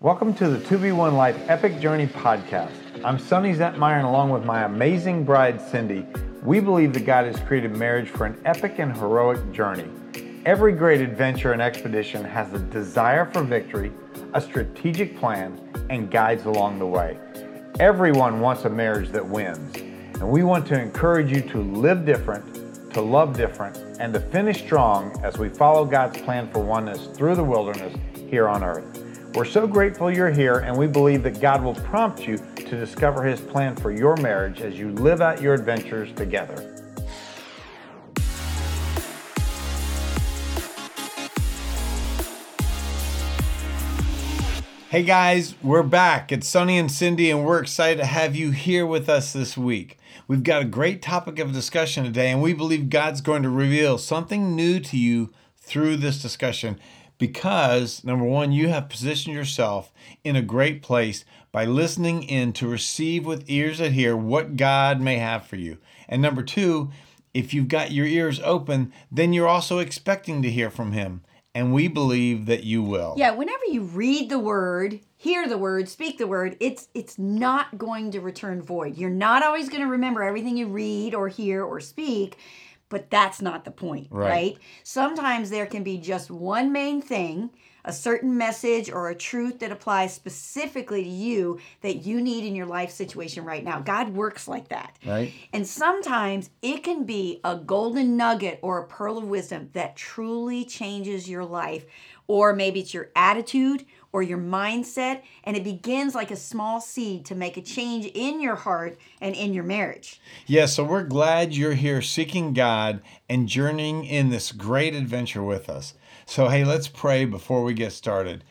Welcome to the 2B1 Life Epic Journey podcast. I'm Sonny Zentmeyer, and along with my amazing bride, Cindy, we believe that God has created marriage for an epic and heroic journey. Every great adventure and expedition has a desire for victory, a strategic plan, and guides along the way. Everyone wants a marriage that wins, and we want to encourage you to live different, to love different, and to finish strong as we follow God's plan for oneness through the wilderness here on earth. We're so grateful you're here, and we believe that God will prompt you to discover His plan for your marriage as you live out your adventures together. Hey guys, we're back. It's Sonny and Cindy, and we're excited to have you here with us this week. We've got a great topic of discussion today, and we believe God's going to reveal something new to you through this discussion because number one, you have positioned yourself in a great place by listening in to receive with ears that hear what God may have for you. And number two, if you've got your ears open, then you're also expecting to hear from Him. And we believe that you will. Yeah, whenever you read the word, hear the word, speak the word, it's it's not going to return void. You're not always going to remember everything you read or hear or speak but that's not the point, right. right? Sometimes there can be just one main thing, a certain message or a truth that applies specifically to you that you need in your life situation right now. God works like that. Right. And sometimes it can be a golden nugget or a pearl of wisdom that truly changes your life or maybe it's your attitude or your mindset, and it begins like a small seed to make a change in your heart and in your marriage. Yeah, so we're glad you're here seeking God and journeying in this great adventure with us. So hey, let's pray before we get started.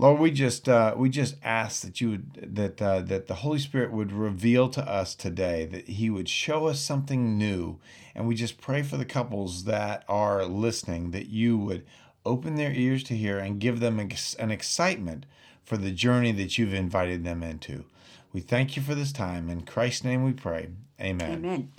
Lord, we just uh, we just ask that you would that uh, that the Holy Spirit would reveal to us today that He would show us something new, and we just pray for the couples that are listening that you would open their ears to hear, and give them an excitement for the journey that you've invited them into. We thank you for this time. In Christ's name we pray. Amen. Amen.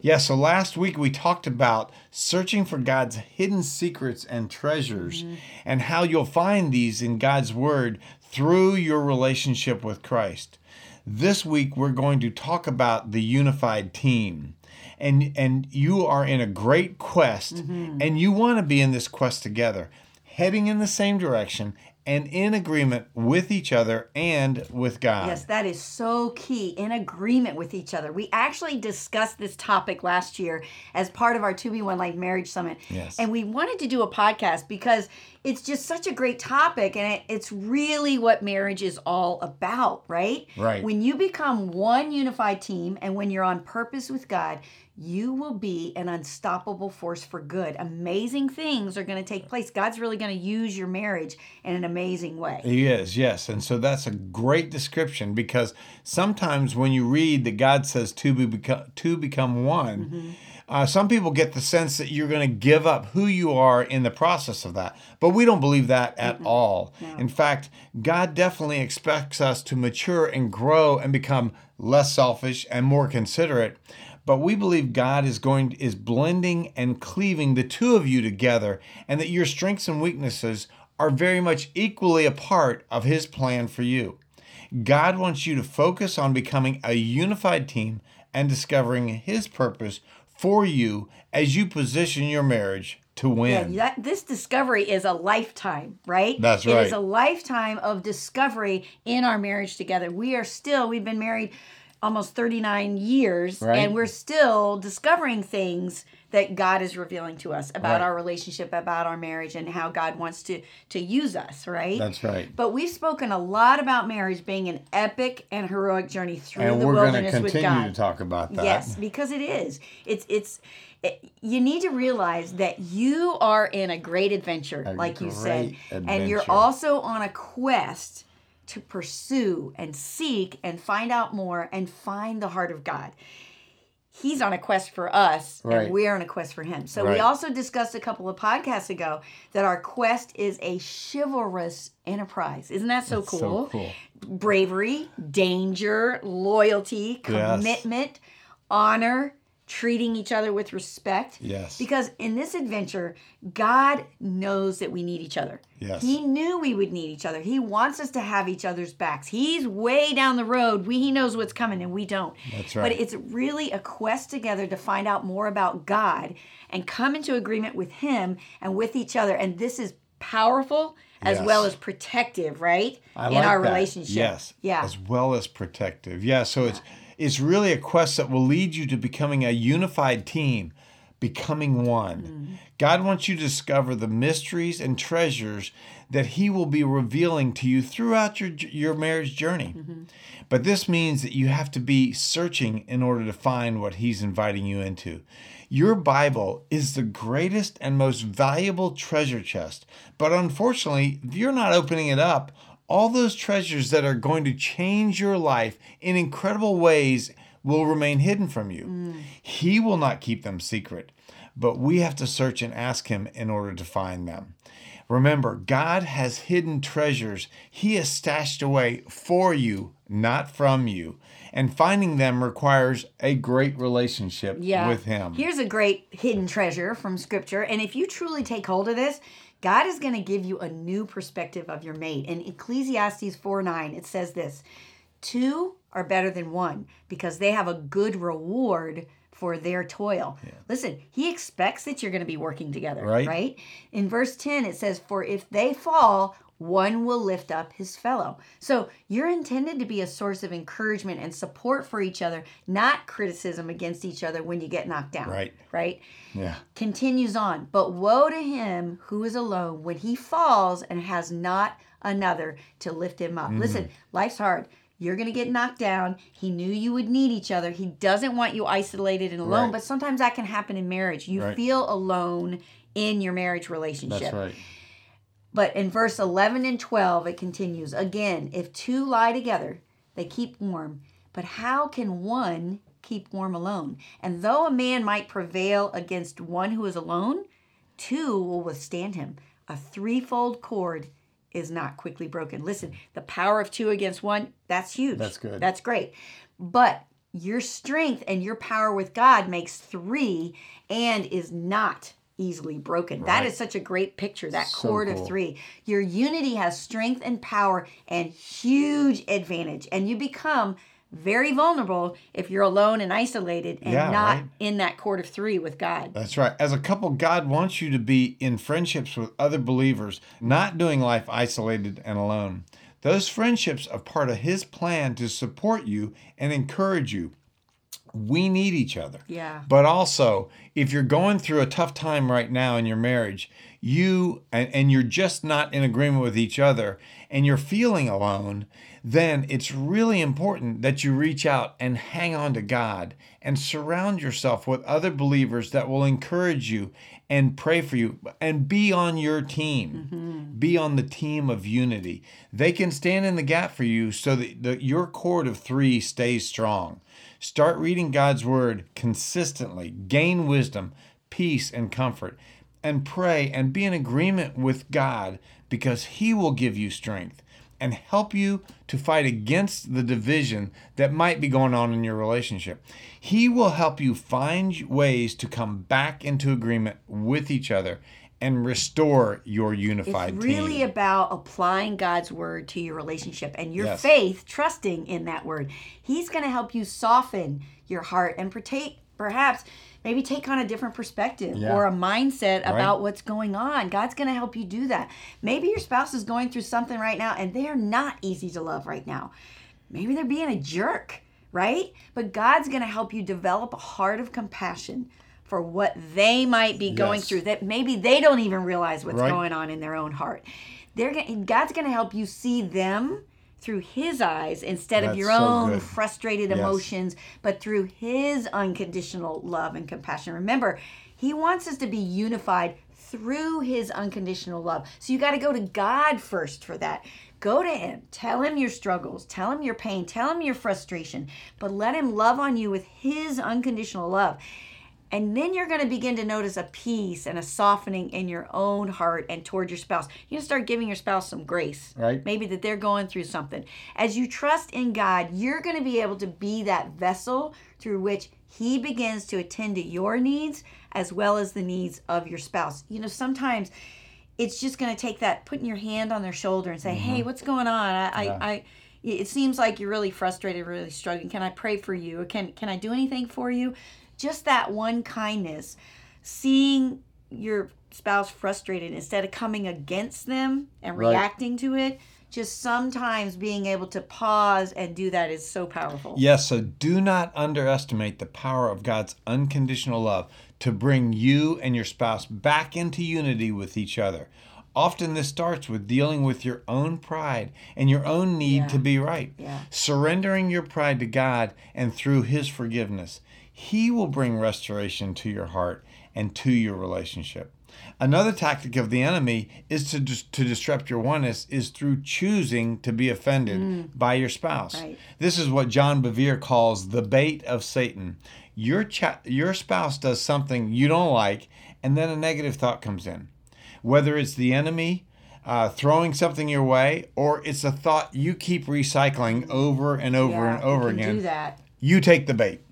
Yeah, so last week we talked about searching for God's hidden secrets and treasures mm-hmm. and how you'll find these in God's Word through your relationship with Christ. This week we're going to talk about the unified team and and you are in a great quest mm-hmm. and you want to be in this quest together heading in the same direction and in agreement with each other and with God. Yes, that is so key. In agreement with each other. We actually discussed this topic last year as part of our 2B1 Life Marriage Summit. Yes. And we wanted to do a podcast because it's just such a great topic and it, it's really what marriage is all about, right? Right. When you become one unified team and when you're on purpose with God, you will be an unstoppable force for good. Amazing things are going to take place. God's really going to use your marriage in an amazing way. He is, yes. And so that's a great description because sometimes when you read that God says two, be become, two become one, mm-hmm. uh, some people get the sense that you're going to give up who you are in the process of that. But we don't believe that at mm-hmm. all. No. In fact, God definitely expects us to mature and grow and become less selfish and more considerate but we believe God is going is blending and cleaving the two of you together and that your strengths and weaknesses are very much equally a part of his plan for you. God wants you to focus on becoming a unified team and discovering his purpose for you as you position your marriage to win. Yeah, that, this discovery is a lifetime, right? That's right. It is a lifetime of discovery in our marriage together. We are still, we've been married almost 39 years right. and we're still discovering things that God is revealing to us about right. our relationship, about our marriage and how God wants to to use us, right? That's right. But we've spoken a lot about marriage being an epic and heroic journey through and the wilderness with God. And we're going to continue to talk about that. Yes, because it is. It's it's it, you need to realize that you are in a great adventure, a like you said, adventure. and you're also on a quest to pursue and seek and find out more and find the heart of God. He's on a quest for us, right. and we're on a quest for him. So, right. we also discussed a couple of podcasts ago that our quest is a chivalrous enterprise. Isn't that so, cool? so cool? Bravery, danger, loyalty, commitment, yes. honor, treating each other with respect. Yes. Because in this adventure, God knows that we need each other. Yes. He knew we would need each other. He wants us to have each other's backs. He's way down the road. We he knows what's coming and we don't. That's right. But it's really a quest together to find out more about God and come into agreement with him and with each other. And this is powerful as Yes. well as protective, right? I in like our that. relationship. Yes. Yeah. As well as protective. Yeah. So it's it's really a quest that will lead you to becoming a unified team, becoming one. Mm-hmm. God wants you to discover the mysteries and treasures that He will be revealing to you throughout your your marriage journey. Mm-hmm. But this means that you have to be searching in order to find what He's inviting you into. Your Bible is the greatest and most valuable treasure chest. But unfortunately, if you're not opening it up, all those treasures that are going to change your life in incredible ways will remain hidden from you. Mm. He will not keep them secret, but we have to search and ask Him in order to find them. Remember, God has hidden treasures He has stashed away for you, not from you. And finding them requires a great relationship yeah. with Him. Here's a great hidden treasure from scripture. And if you truly take hold of this, God is going to give you a new perspective of your mate. In Ecclesiastes 4 9, it says this Two are better than one because they have a good reward for their toil. Listen, he expects that you're going to be working together, Right. right? In verse 10, it says, For if they fall, one will lift up his fellow. So you're intended to be a source of encouragement and support for each other, not criticism against each other when you get knocked down. Right. Right? yeah. Continues on, but woe to him who is alone when he falls and has not another to lift him up. Listen, mm-hmm. life's hard. You're going to get knocked down. He knew you would need each other. He doesn't want you isolated and alone, Right. but sometimes that can happen in marriage. You Right. feel alone in your marriage relationship. That's right. But in verse 11 and 12, it continues again, if two lie together, they keep warm. But how can one keep warm alone? And though a man might prevail against one who is alone, two will withstand him. A threefold cord is not quickly broken. Listen, the power of two against one, that's huge. That's good. That's great. But your strength and your power with God makes three and is not easily broken. That Right. is such a great picture, that So cord cool. of three. Your unity has strength and power and huge advantage. And you become very vulnerable if you're alone and isolated and Yeah, not right. in that cord of three with God. That's right. As a couple, God wants you to be in friendships with other believers, not doing life isolated and alone. Those friendships are part of His plan to support you and encourage you. We need each other. Yeah. But also, if you're going through a tough time right now in your marriage, you and, and you're just not in agreement with each other and you're feeling alone, then it's really important that you reach out and hang on to God and surround yourself with other believers that will encourage you and pray for you and be on your team. Mm-hmm. Be on the team of unity. They can stand in the gap for you so that the, your cord of three stays strong. Start reading God's word consistently, gain wisdom, peace, and comfort, and pray and be in agreement with God because He will give you strength and help you to fight against the division that might be going on in your relationship. He will help you find ways to come back into agreement with each other and restore your unified It's really team. about applying God's word to your relationship and your Yes. faith, trusting in that word. He's going to help you soften your heart and partake, perhaps maybe take on a different perspective Yeah. or a mindset Right. about what's going on. God's going to help you do that. Maybe your spouse is going through something right now and they are not easy to love right now. Maybe they're being a jerk, right? But God's going to help you develop a heart of compassion for what they might be going Yes. through that maybe they don't even realize what's Right. going on in their own heart. They're God's going to help you see them through his eyes instead of your so own good. frustrated Yes. emotions, but through his unconditional love and compassion. Remember, he wants us to be unified through his unconditional love. So you got to go to God first for that. Go to him. Tell him your struggles. Tell him your pain. Tell him your frustration. But let him love on you with his unconditional love. And then you're going to begin to notice a peace and a softening in your own heart and toward your spouse. You're going to start giving your spouse some grace. Right. Maybe that they're going through something. As you trust in God, you're going to be able to be that vessel through which he begins to attend to your needs as well as the needs of your spouse. You know, sometimes it's just going to take that putting your hand on their shoulder and say, mm-hmm. "Hey, what's going on? I, yeah. I, I, it seems like you're really frustrated, really struggling. Can I pray for you? Can can I do anything for you?" Just that one kindness, seeing your spouse frustrated instead of coming against them and right. reacting to it just sometimes being able to pause and do that is so powerful. Yes, so do not underestimate the power of God's unconditional love to bring you and your spouse back into unity with each other. Often this starts with dealing with your own pride and your own need yeah. to be right. Yeah. Surrendering your pride to God and through His forgiveness. He will bring restoration to your heart and to your relationship. Another tactic of the enemy is to to disrupt your oneness is through choosing to be offended mm. by your spouse. Right. This is what John Bevere calls the bait of Satan. Your cha- your spouse does something you don't like, and then a negative thought comes in, whether it's the enemy. Uh, throwing something your way, or it's a thought you keep recycling over and over yeah, and over again. Do that. You take the bait.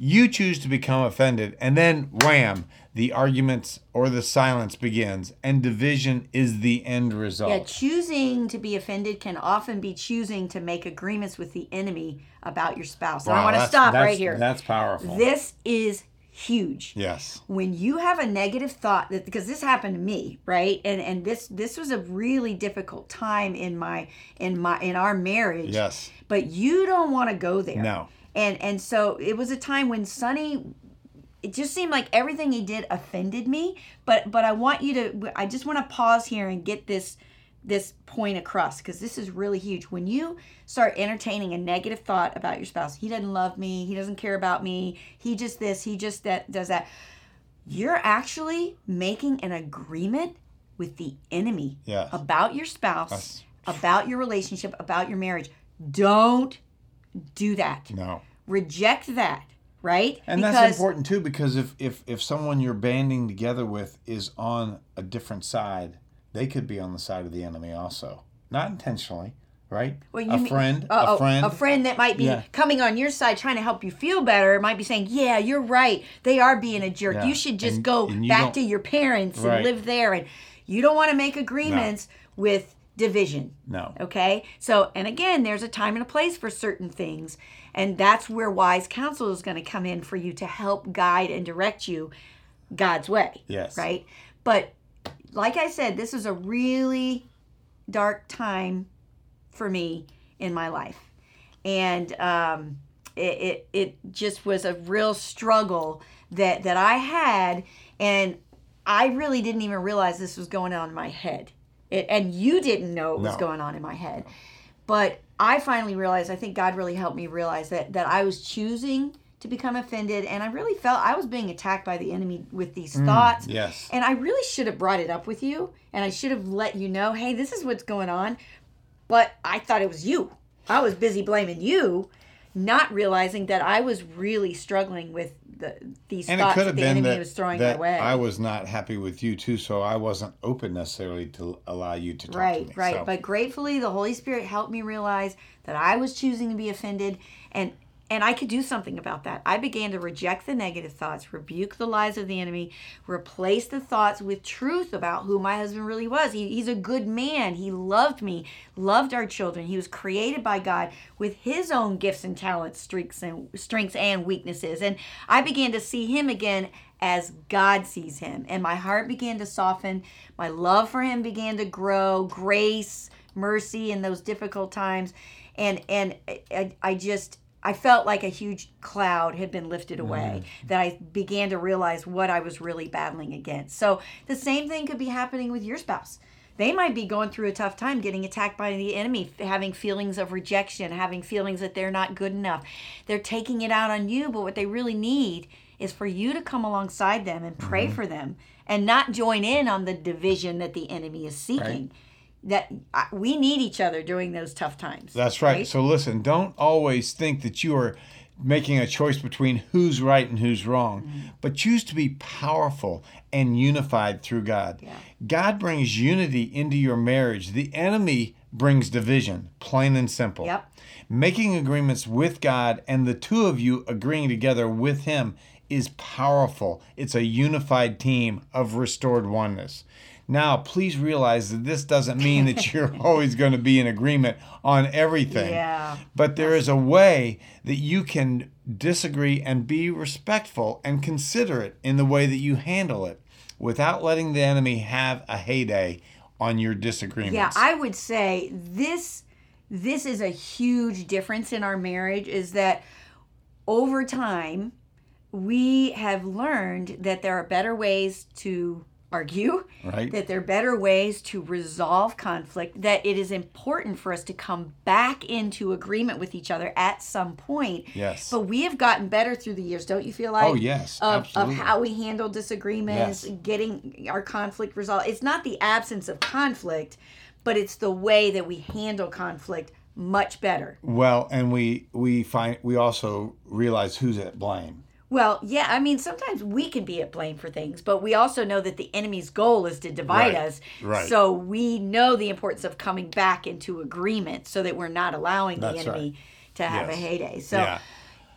You choose to become offended, and then wham, the arguments or the silence begins, and division is the end result. Yeah, choosing to be offended can often be choosing to make agreements with the enemy about your spouse. Wow, I want to stop right here. That's powerful. This is huge. Yes. When you have a negative thought that because this happened to me, right? And and this this was a really difficult time in my in my in our marriage. Yes. But you don't want to go there. No. And and so it was a time when Sonny it just seemed like everything he did offended me but but i want you to i just want to pause here and get this this point across because this is really huge. When you start entertaining a negative thought about your spouse he doesn't love me he doesn't care about me he just this he just that does that you're actually making an agreement with the enemy yes. about your spouse That's... about your relationship about your marriage. Don't do that. No reject that right? And because, that's important too because if if if someone you're banding together with is on a different side, they could be on the side of the enemy also, not intentionally. Right, well, you a mean, friend, a friend, a friend that might be yeah. coming on your side, trying to help you feel better, might be saying, "Yeah, you're right. They are being a jerk. Yeah. You should just and, go and back to your parents right. and live there." And you don't want to make agreements no. with division. No. Okay. So, and again, there's a time and a place for certain things. And that's where wise counsel is going to come in for you to help guide and direct you God's way. Yes. Right? But like I said, this is a really dark time for me in my life. And um, it, it, it just was a real struggle that, that I had. And I really didn't even realize this was going on in my head. It, and you didn't know it was no. going on in my head. But I finally realized, I think God really helped me realize that that I was choosing to become offended and I really felt I was being attacked by the enemy with these mm, thoughts. Yes. And I really should have brought it up with you and I should have let you know, "Hey, this is what's going on." But I thought it was you. I was busy blaming you, not realizing that I was really struggling with the, these and thoughts that the enemy that, was throwing that my way. I was not happy with you too, so I wasn't open necessarily to allow you to talk right, to me. Right, right. So. But gratefully, the Holy Spirit helped me realize that I was choosing to be offended, and and I could do something about that. I began to reject the negative thoughts, rebuke the lies of the enemy, replace the thoughts with truth about who my husband really was. He, he's a good man. He loved me, loved our children. He was created by God with his own gifts and talents, strengths and strengths and weaknesses. And I began to see him again as God sees him. And my heart began to soften. My love for him began to grow. Grace, mercy in those difficult times. And and I, I just I felt like a huge cloud had been lifted away, mm. that I began to realize what I was really battling against. So the same thing could be happening with your spouse. They might be going through a tough time getting attacked by the enemy, having feelings of rejection, having feelings that they're not good enough. They're taking it out on you, but what they really need is for you to come alongside them and pray mm-hmm. for them and not join in on the division that the enemy is seeking. Right that we need each other during those tough times. That's right. right. So listen, don't always think that you are making a choice between who's right and who's wrong, mm-hmm. but choose to be powerful and unified through God. Yeah. God brings unity into your marriage. The enemy brings division, plain and simple. Yep. Making agreements with God and the two of you agreeing together with Him is powerful. It's a unified team of restored oneness. Now, please realize that this doesn't mean that you're always going to be in agreement on everything. Yeah. But there is a way that you can disagree and be respectful and considerate in the way that you handle it without letting the enemy have a heyday on your disagreements. Yeah, I would say this this is a huge difference in our marriage is that over time we have learned that there are better ways to argue right. that there are better ways to resolve conflict that it is important for us to come back into agreement with each other at some point. Yes. But we have gotten better through the years don't you feel like? Oh yes. Of, absolutely. of how we handle disagreements Yes. getting our conflict resolved. It's not the absence of conflict but it's the way that we handle conflict much better. Well and we we find we also realize who's at blame Well, yeah, I mean, sometimes we can be at blame for things, but we also know that the enemy's goal is to divide Right, us. right. So we know the importance of coming back into agreement so that we're not allowing the That's enemy to have a heyday. So yeah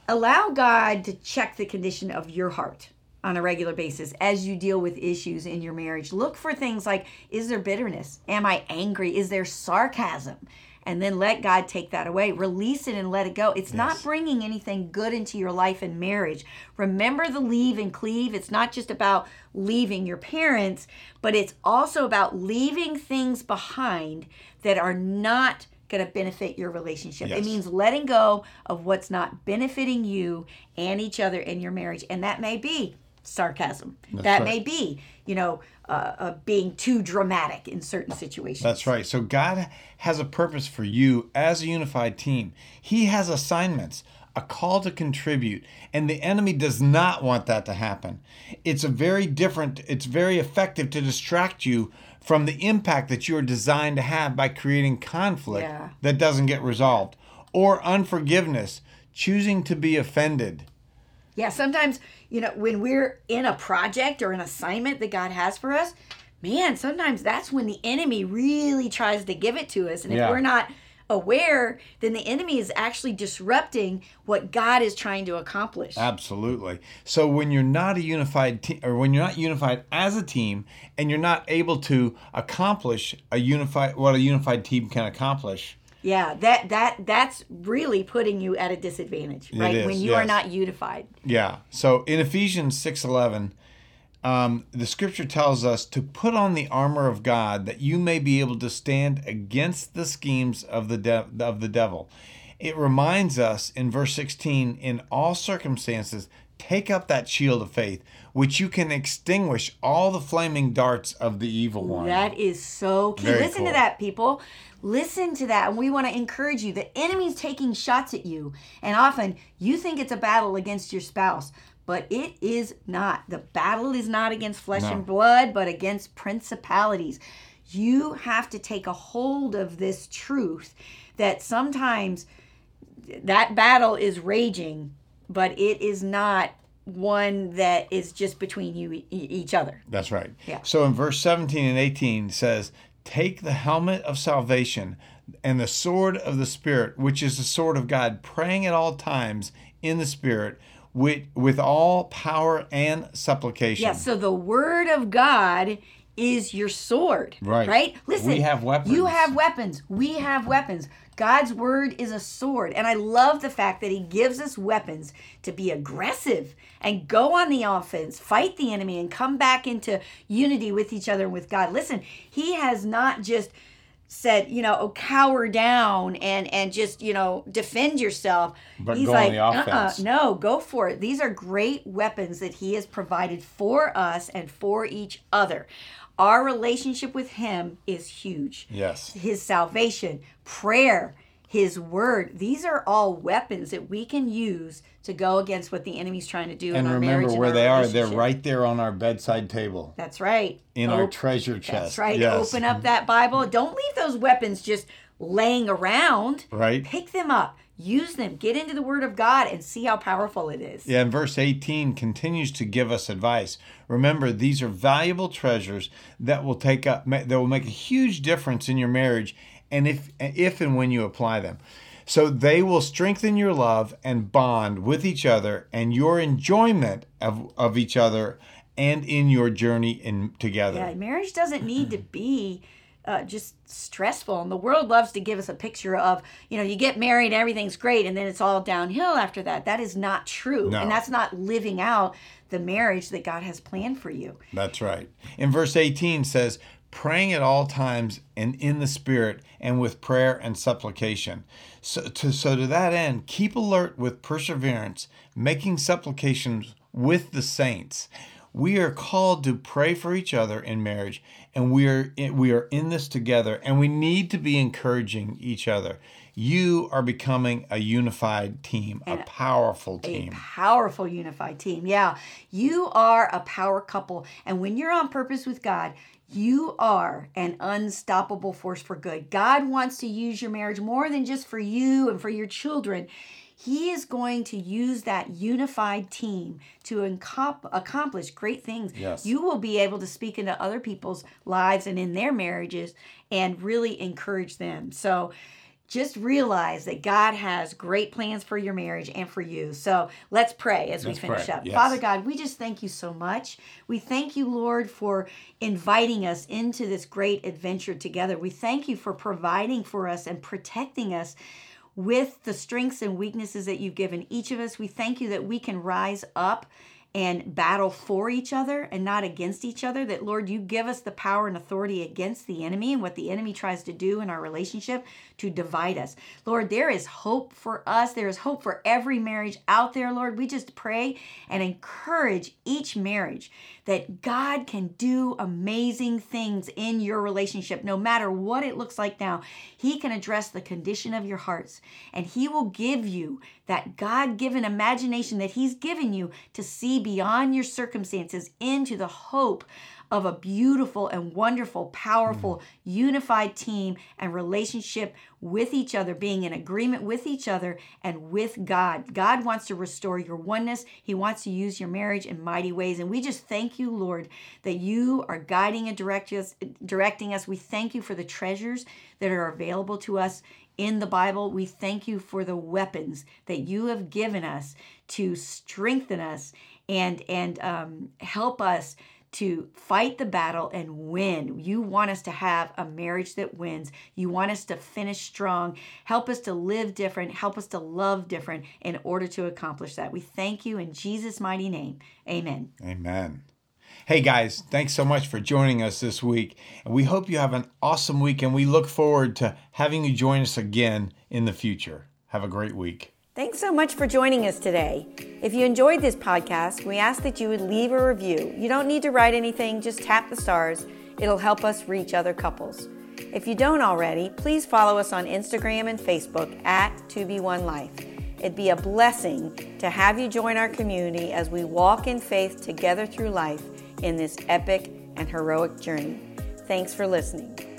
allow God to check the condition of your heart on a regular basis as you deal with issues in your marriage. Look for things like is there bitterness? Am I angry? Is there sarcasm? And then let God take that away. Release it and let it go. It's not bringing anything good into your life and marriage. Remember the leave and cleave. It's not just about leaving your parents, but it's also about leaving things behind that are not going to benefit your relationship. It means letting go of what's not benefiting you and each other in your marriage. And that may be sarcasm. that right. may be, you know, uh, uh, being too dramatic in certain situations. That's right. So God has a purpose for you as a unified team. He has assignments, a call to contribute, and the enemy does not want that to happen. It's a very different, it's very effective to distract you from the impact that you are designed to have by creating conflict Yeah. that doesn't get resolved or unforgiveness, choosing to be offended. Yeah, sometimes, you know, when we're in a project or an assignment that God has for us, man, sometimes that's when the enemy really tries to give it to us. And if Yeah. we're not aware, then the enemy is actually disrupting what God is trying to accomplish. Absolutely. So when you're not a unified team, or when you're not unified as a team, and you're not able to accomplish a unified what a unified team can accomplish, Yeah, that that that's really putting you at a disadvantage, right? is, when you are not unified. yeah. So in Ephesians six eleven, um, the scripture tells us to put on the armor of God that you may be able to stand against the schemes of the de- of the devil. It reminds us in verse 16, in all circumstances, take up that shield of faith, which you can extinguish all the flaming darts of the evil one. That is so key. Very Listen to that, people. Listen to that. And we want to encourage you. The enemy's taking shots at you. And often you think it's a battle against your spouse, but it is not. The battle is not against flesh No. and blood, but against principalities. You have to take a hold of this truth that sometimes that battle is raging, but it is not one that is just between you e- each other. That's right. Yeah. So in verse 17 and 18 says, Take the helmet of salvation and the sword of the Spirit, which is the sword of God, praying at all times in the Spirit with, with all power and supplication. Yeah, so the word of God is your sword. Right. Right? Listen. We have weapons. You have weapons. We have weapons. God's word is a sword. And I love the fact that he gives us weapons to be aggressive and go on the offense, fight the enemy, and come back into unity with each other and with God. Listen, he has not just said, you know, oh, cower down and and just, you know, defend yourself. But He's go on like, the "Uh-uh, offense." no, go for it. These are great weapons that he has provided for us and for each other. Our relationship with him is huge. Yes. His salvation, prayer, his word, these are all weapons that we can use to go against what the enemy's trying to do in And our remember marriage. and where they are. They're right there on our bedside table That's right. in our treasure chest. That's right. Yes. Open up that Bible. Don't leave those weapons just laying around. Right. Pick them up. Use them. Get into the Word of God and see how powerful it is. Yeah, and verse 18 continues to give us advice. Remember, these are valuable treasures that will take up that will make a huge difference in your marriage and if if and when you apply them. So they will strengthen your love and bond with each other and your enjoyment of, of each other and in your journey in together. Yeah, marriage doesn't need to be uh, just stressful. And the world loves to give us a picture of, you know, you get married, everything's great, and then it's all downhill after that. That is not true. No. And that's not living out the marriage that God has planned for you. That's right. In verse 18 says, praying at all times and in the Spirit and with prayer and supplication. So to, so to that end, keep alert with perseverance, making supplications with the saints. We are called to pray for each other in marriage, and we are we are in this together, and we need to be encouraging each other. You are becoming a unified team, and a powerful team. A powerful unified team. Yeah. You are a power couple. And when you're on purpose with God, you are an unstoppable force for good. God wants to use your marriage more than just for you and for your children. He is going to use that unified team to accomplish great things. Yes. You will be able to speak into other people's lives and in their marriages and really encourage them. So, just realize that God has great plans for your marriage and for you. So let's pray as let's we finish pray. up. Yes. Father God, we just thank you so much. We thank you, Lord, for inviting us into this great adventure together. We thank you for providing for us and protecting us with the strengths and weaknesses that you've given each of us. We thank you that we can rise up and battle for each other and not against each other. That, Lord, you give us the power and authority against the enemy and what the enemy tries to do in our relationship to divide us. Lord, there is hope for us. There is hope for every marriage out there, Lord. We just pray and encourage each marriage that God can do amazing things in your relationship, no matter what it looks like now. He can address the condition of your hearts, and He will give you that God given imagination that He's given you to see beyond your circumstances into the hope of a beautiful and wonderful, powerful, mm. unified team and relationship with each other, being in agreement with each other and with God. God wants to restore your oneness. He wants to use your marriage in mighty ways. And we just thank you, Lord, that you are guiding and direct us, directing us. We thank you for the treasures that are available to us in the Bible. We thank you for the weapons that you have given us to strengthen us and and um, help us to fight the battle and win. You want us to have a marriage that wins. You want us to finish strong. Help us to live different. Help us to love different in order to accomplish that. We thank you in Jesus' mighty name. Amen. Amen. Hey guys, thanks so much for joining us this week. And we hope you have an awesome week and we look forward to having you join us again in the future. Have a great week. Thanks so much for joining us today. If you enjoyed this podcast, we ask that you would leave a review. You don't need to write anything, just tap the stars. It'll help us reach other couples. If you don't already, please follow us on Instagram and Facebook at 2be1life. It'd be a blessing to have you join our community as we walk in faith together through life in this epic and heroic journey. Thanks for listening.